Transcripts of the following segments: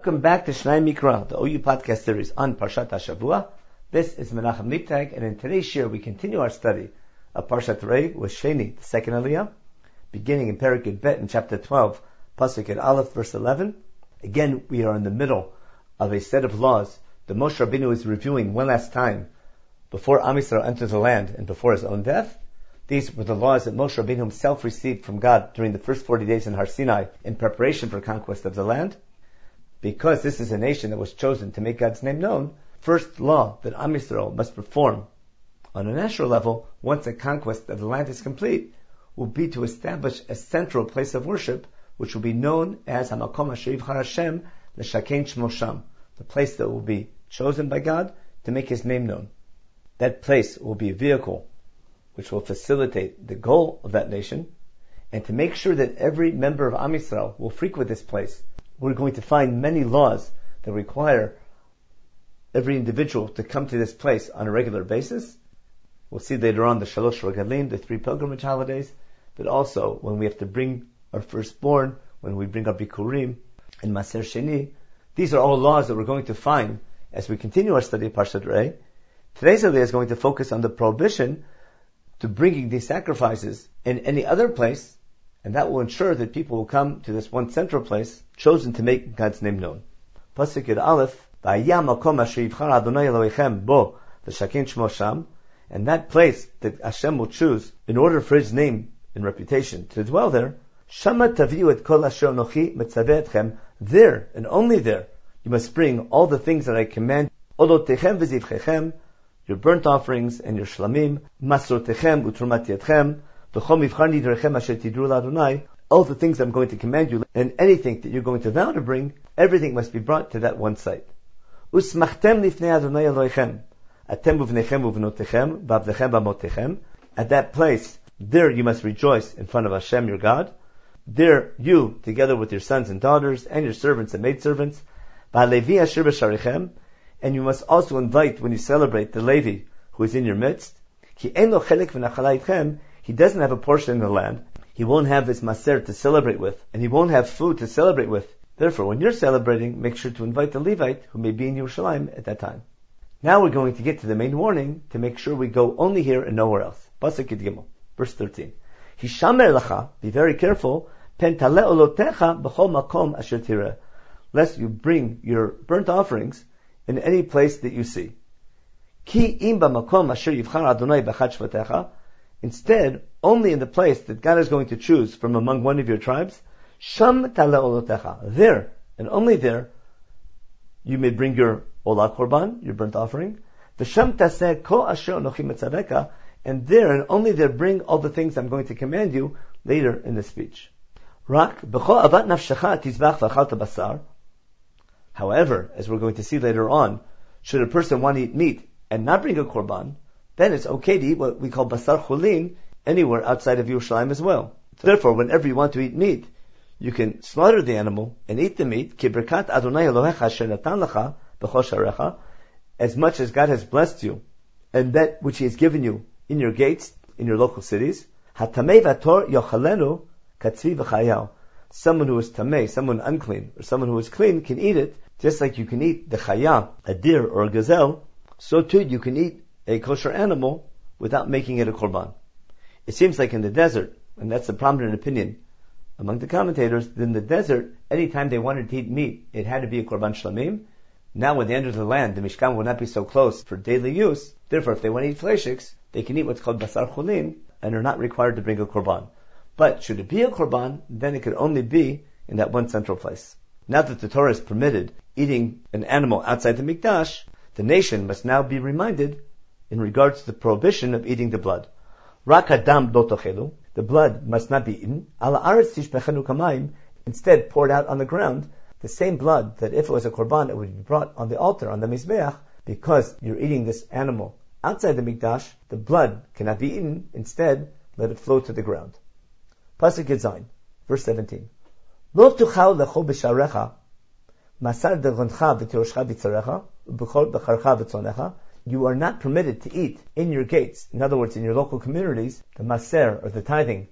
Welcome back to Shnai Mikra, the OU podcast series on Parshat HaShavua. This is Menachem Leibtag, and in today's year we continue our study of Parshat Re'eh with Sheini, the second Aliyah, beginning in Parak Bet in chapter 12, Pasuk at Aleph, verse 11. Again, we are in the middle of a set of laws that Moshe Rabbeinu is reviewing one last time before Am Yisrael enters the land and before his own death. These were the laws that Moshe Rabbeinu himself received from God during the first 40 days in Har Sinai in preparation for conquest of the land because this is a nation that was chosen to make God's name known, first law that Am Yisrael must perform on a national level once the conquest of the land is complete will be to establish a central place of worship which will be known as Hamakom Asher Hashem L'Shaken Shmosham, the place that will be chosen by God to make His name known. That place will be a vehicle which will facilitate the goal of that nation and to make sure that every member of Am Yisrael will frequent this place we're going to find many laws that require every individual to come to this place on a regular basis. We'll see later on the Shalosh Regalim, the three pilgrimage holidays, but also when we have to bring our firstborn, when we bring our Bikurim and Maser Sheni. These are all laws that we're going to find as we continue our study of Parshat Re'eh. Today's Aliyah is going to focus on the prohibition to bringing these sacrifices in any other place and that will ensure that people will come to this one central place chosen to make God's name known. Pasuk Yud Aleph, bo and that place that Hashem will choose in order for His name and reputation to dwell there, Shama taviu et kol asher nochi etchem, there and only there you must bring all the things that I command, olotechem v'zivchechem, your burnt offerings and your shlamim, masrotechem utrumat yetchem, all the things I'm going to command you, and anything that you're going to vow to bring, everything must be brought to that one site. At that place, there you must rejoice in front of Hashem your God. There you, together with your sons and daughters, and your servants and maidservants, and you must also invite when you celebrate the Levi who is in your midst. He doesn't have a portion in the land. He won't have his maser to celebrate with, and he won't have food to celebrate with. Therefore, when you're celebrating, make sure to invite the Levite who may be in Yerushalayim at that time. Now we're going to get to the main warning to make sure we go only here and nowhere else. Pasuk Gimel, verse 13. Hishamer lacha, be very careful, pentale olotecha b'chol makom asher tireh, lest you bring your burnt offerings in any place that you see. Ki im b'makom asher yivchar Adonai b'chad shvatecha, Instead, only in the place that God is going to choose from among one of your tribes, Sham There, and only there, you may bring your Olah Korban, your burnt offering. The Taseh Ko Asher Nochim and there and only there bring all the things I'm going to command you later in the speech. Rak Avat Nafshecha Tizbach Basar. However, as we're going to see later on, should a person want to eat meat and not bring a korban, then it's okay to eat what we call basar chulin anywhere outside of Yerushalayim as well. Therefore, whenever you want to eat meat, you can slaughter the animal and eat the meat, kibrikat Adonai Elohecha as much as God has blessed you, and that which He has given you in your gates, in your local cities. Someone who is tamei, someone unclean, or someone who is clean can eat it, just like you can eat the chaya, a deer or a gazelle, so too you can eat a kosher animal without making it a korban. It seems like in the desert, and that's the prominent opinion among the commentators, that in the desert, anytime they wanted to eat meat, it had to be a korban shlamim. Now when they enter the land, the Mishkan will not be so close for daily use. Therefore, if they want to eat fleishiks, they can eat what's called basar chulin, and are not required to bring a korban. But should it be a korban, then it could only be in that one central place. Now that the Torah is permitted eating an animal outside the Mikdash, the nation must now be reminded in regards to the prohibition of eating the blood. Rakadam dotochelu, the blood must not be eaten. Ala aretz tishpechenu kamayim, instead poured out on the ground, the same blood that if it was a korban, it would be brought on the altar, on the mizbeach, because you're eating this animal outside the mikdash, the blood cannot be eaten. Instead, let it flow to the ground. Pasuk Yitzayin, verse 17. Lo tuchal lecho b'sharecha, masar degoncha v'tiroshcha b'tzarecha, u'b'chol b'charcha v'tzonecha, you are not permitted to eat in your gates, in other words, in your local communities, the maser or the tithing.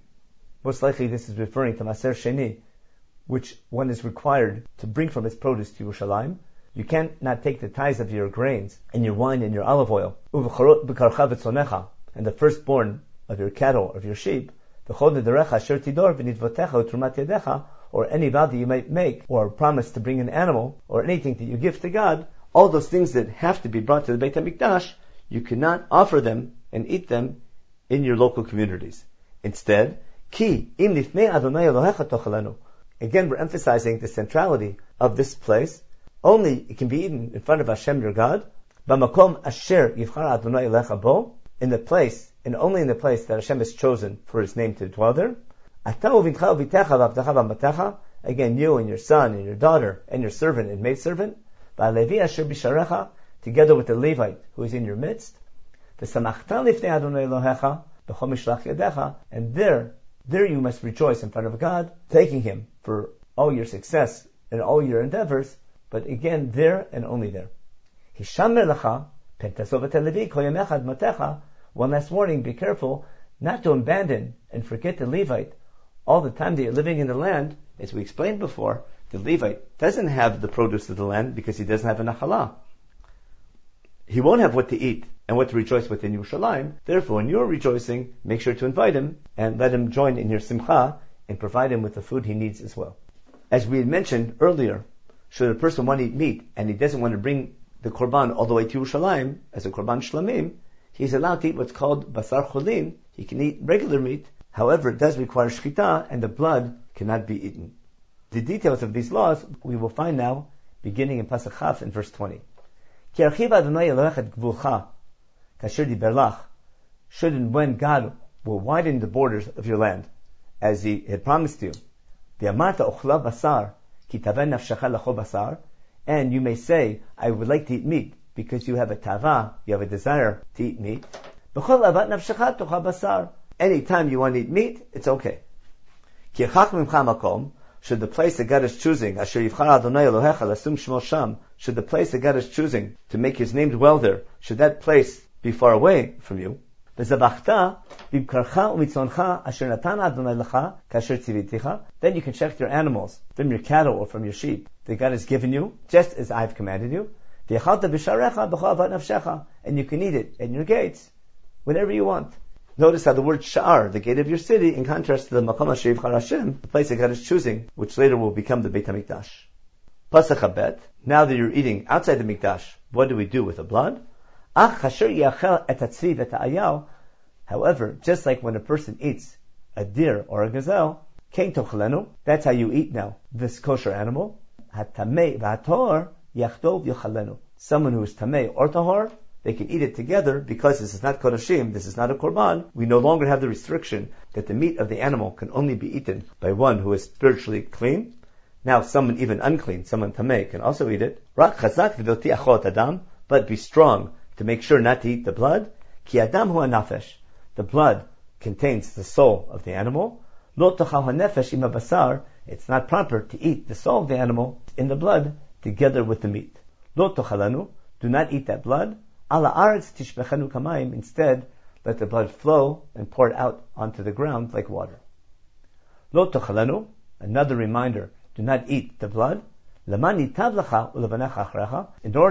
Most likely this is referring to maser sheni, which one is required to bring from its produce to Yerushalayim. You can't not take the tithes of your grains and your wine and your olive oil. And the firstborn of your cattle, of your sheep, or any vow that you might make, or promise to bring an animal, or anything that you give to God, all those things that have to be brought to the Beit HaMikdash, you cannot offer them and eat them in your local communities. Instead, ki im Adonai Again, we're emphasizing the centrality of this place. Only it can be eaten in front of Hashem your God. B'makom asher yivchar Adonai elecha bo. In the place, and only in the place that Hashem has chosen for His name to dwell there. Again, you and your son and your daughter and your servant and maidservant. Together with the Levite who is in your midst. The Samachtalifneadunhecha, the Homishlach, and there there you must rejoice in front of God, thanking Him for all your success and all your endeavors, but again, there and only there. One last warning, be careful not to abandon and forget the Levite all the time that you're living in the land. As we explained before, the Levite doesn't have the produce of the land because he doesn't have a nachalah. He won't have what to eat and what to rejoice with in Yerushalayim. Therefore, when you're rejoicing, make sure to invite him and let him join in your simcha and provide him with the food he needs as well. As we had mentioned earlier, should a person want to eat meat and he doesn't want to bring the korban all the way to Yerushalayim as a korban shlamim, he's allowed to eat what's called basar cholin. He can eat regular meat. However, it does require shchita and the blood cannot be eaten. The details of these laws we will find now beginning in Pasuk Chaf in verse 20. Should and when God will widen the borders of your land, as He had promised you. and you may say, I would like to eat meat, because you have a tava, you have a desire to eat meat. Anytime you want to eat meat, it's okay. Should the place that God is choosing, Asher Yivchar Adonai Elohecha Lasim Shmo Sham, should the place that God is choosing to make His name dwell there, should that place be far away from you. Then you can check your animals from your cattle or from your sheep that God has given you, just as I have commanded you. And you can eat it in your gates whenever you want. Notice how the word sha'ar, the gate of your city, in contrast to the Makom HaShev Hashem, the place that God is choosing, which later will become the Beit HaMikdash. Pasuk Habet, now that you're eating outside the Mikdash, what do we do with the blood? However, just like when a person eats a deer or a gazelle, that's how you eat now, this kosher animal. Someone who is tamei or tahor, they can eat it together because this is not kodashim, this is not a korban. We no longer have the restriction that the meat of the animal can only be eaten by one who is spiritually clean. Now, someone even unclean, someone tamei, can also eat it. But be strong to make sure not to eat the blood. Ki adam hu nafesh. The blood contains the soul of the animal. Lo nefesh im basar. It's not proper to eat the soul of the animal in the blood together with the meat. Lo tochalanu. Do not eat that blood. Ala aretz tishbechanu kamayim. Instead, let the blood flow and pour it out onto the ground like water. Lo tochalanu. Another reminder. Do not eat the blood. In order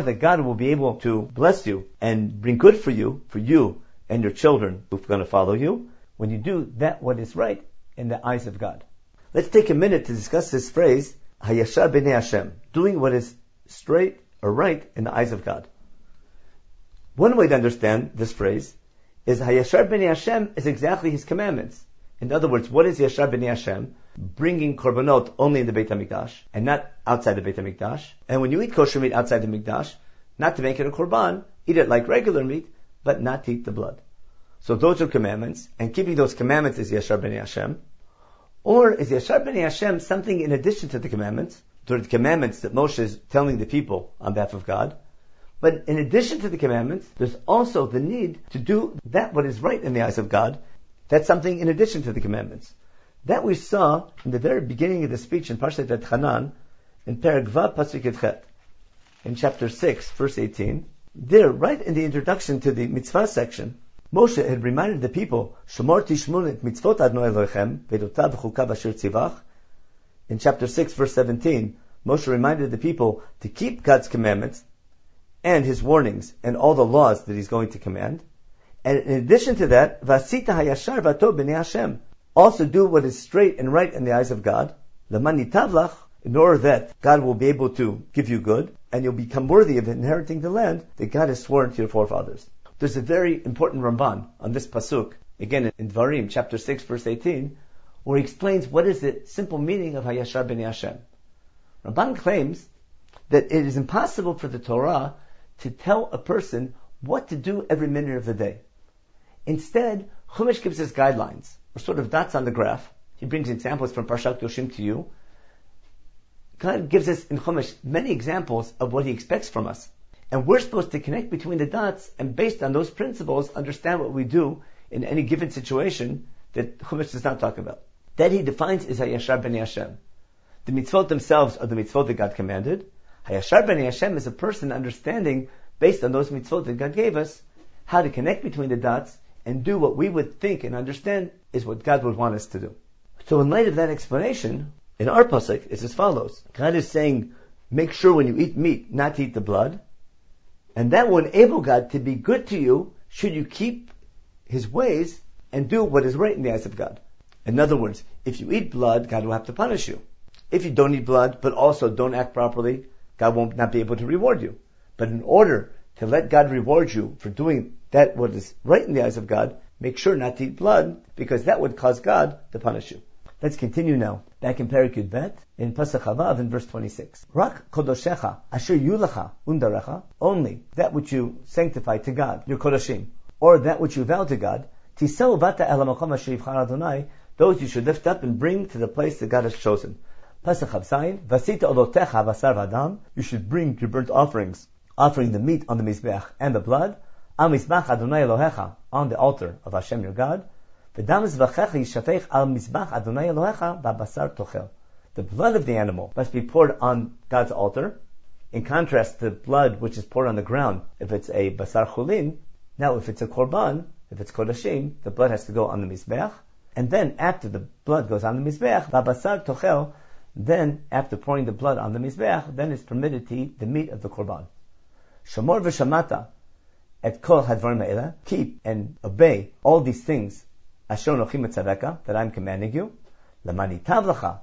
that God will be able to bless you and bring good for you, for you and your children who are going to follow you, when you do that what is right in the eyes of God. Let's take a minute to discuss this phrase, Hayashar b'nei Hashem, doing what is straight or right in the eyes of God. One way to understand this phrase is Hayashar b'nei Hashem is exactly His commandments. In other words, what is Yashar b'nei Hashem? Bringing korbanot only in the Beit HaMikdash and not outside the Beit HaMikdash. And when you eat kosher meat outside the Mikdash, not to make it a korban, eat it like regular meat, but not to eat the blood. So those are commandments, and keeping those commandments is Yashar b'nei Hashem. Or is Yashar b'nei Hashem something in addition to the commandments? To the commandments that Moshe is telling the people on behalf of God. But in addition to the commandments, there's also the need to do that what is right in the eyes of God, that's something in addition to the commandments. That we saw in the very beginning of the speech in Parshat Et Hanan, in Peragva Pasuk Chet, in chapter 6, verse 18. There, right in the introduction to the mitzvah section, Moshe had reminded the people, et mitzvot vedotav chukav asher tzivach, in chapter 6, verse 17, Moshe reminded the people to keep God's commandments and his warnings and all the laws that he's going to command. And in addition to that, Vasita hayashar vato b'nei Hashem. Also do what is straight and right in the eyes of God. Lamani tavlach, in order that God will be able to give you good, and you'll become worthy of inheriting the land that God has sworn to your forefathers. There's a very important Ramban on this pasuk, again in Dvarim, chapter 6, verse 18, where he explains what is the simple meaning of Hayashar b'nei Hashem. Ramban claims that it is impossible for the Torah to tell a person what to do every minute of the day. Instead, Chumash gives us guidelines, or sort of dots on the graph. He brings examples from Parshat Kedoshim to you. God gives us in Chumash many examples of what He expects from us. And we're supposed to connect between the dots and based on those principles understand what we do in any given situation that Chumash does not talk about. That he defines is Hayashar B'nai Hashem. The mitzvot themselves are the mitzvot that God commanded. Hayashar B'nai Hashem is a person understanding, based on those mitzvot that God gave us, how to connect between the dots and do what we would think and understand is what God would want us to do. So in light of that explanation, in our pasuk, it's as follows. God is saying, make sure when you eat meat, not to eat the blood, and that will enable God to be good to you should you keep His ways and do what is right in the eyes of God. In other words, if you eat blood, God will have to punish you. If you don't eat blood, but also don't act properly, God won't not be able to reward you. But in order to let God reward you for doing that what is right in the eyes of God, make sure not to eat blood, because that would cause God to punish you. Let's continue now. Back in Perikut Bet, in Pasuk Havav, in verse 26. Rak kodoshecha, asher yulacha undarecha, only that which you sanctify to God, your kodoshim, or that which you vow to God, tisel vata elamakom asher Adonai, those you should lift up and bring to the place that God has chosen. Pasuk Havsayin, vasita olotecha vasar vadam, you should bring your burnt offerings, offering the meat on the Mizbeach and the blood, Al Mizbach Adonai Elohecha, on the altar of Hashem your God. V'dam zvachecha yishafech al Mizbach Adonai Elohecha ba'basar tochel. The blood of the animal must be poured on God's altar, in contrast to the blood which is poured on the ground. If it's a basar chulin, now if it's a korban, if it's kodashim, the blood has to go on the Mizbeach. And then after the blood goes on the Mizbeach, ba'basar tochel, then after pouring the blood on the Mizbeach, then it's permitted to eat the meat of the korban. Shamor v'shamata, et kol hadvarim keep and obey all these things, asher nochim that I'm commanding you, lamani tavlacha,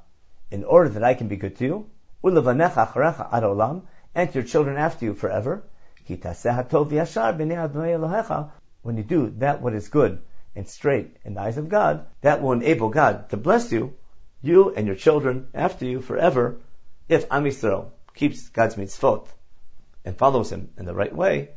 in order that I can be good to you, ulevanecha acharecha ad olam, and your children after you forever, ki hatov yashar b'nei Adonai Elohecha, when you do that what is good and straight in the eyes of God, that will enable God to bless you, you and your children after you forever, if Am Yisrael keeps God's mitzvot and follows Him in the right way,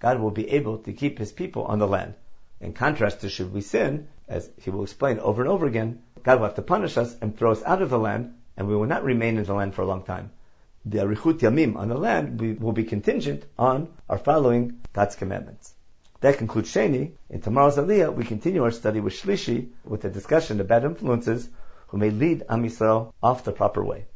God will be able to keep his people on the land. In contrast to should we sin, as he will explain over and over again, God will have to punish us and throw us out of the land, and we will not remain in the land for a long time. The arichut yamim on the land will be contingent on our following God's commandments. That concludes Sheini. In tomorrow's Aliyah, we continue our study with Shlishi with a discussion of bad influences who may lead Am Yisrael off the proper way.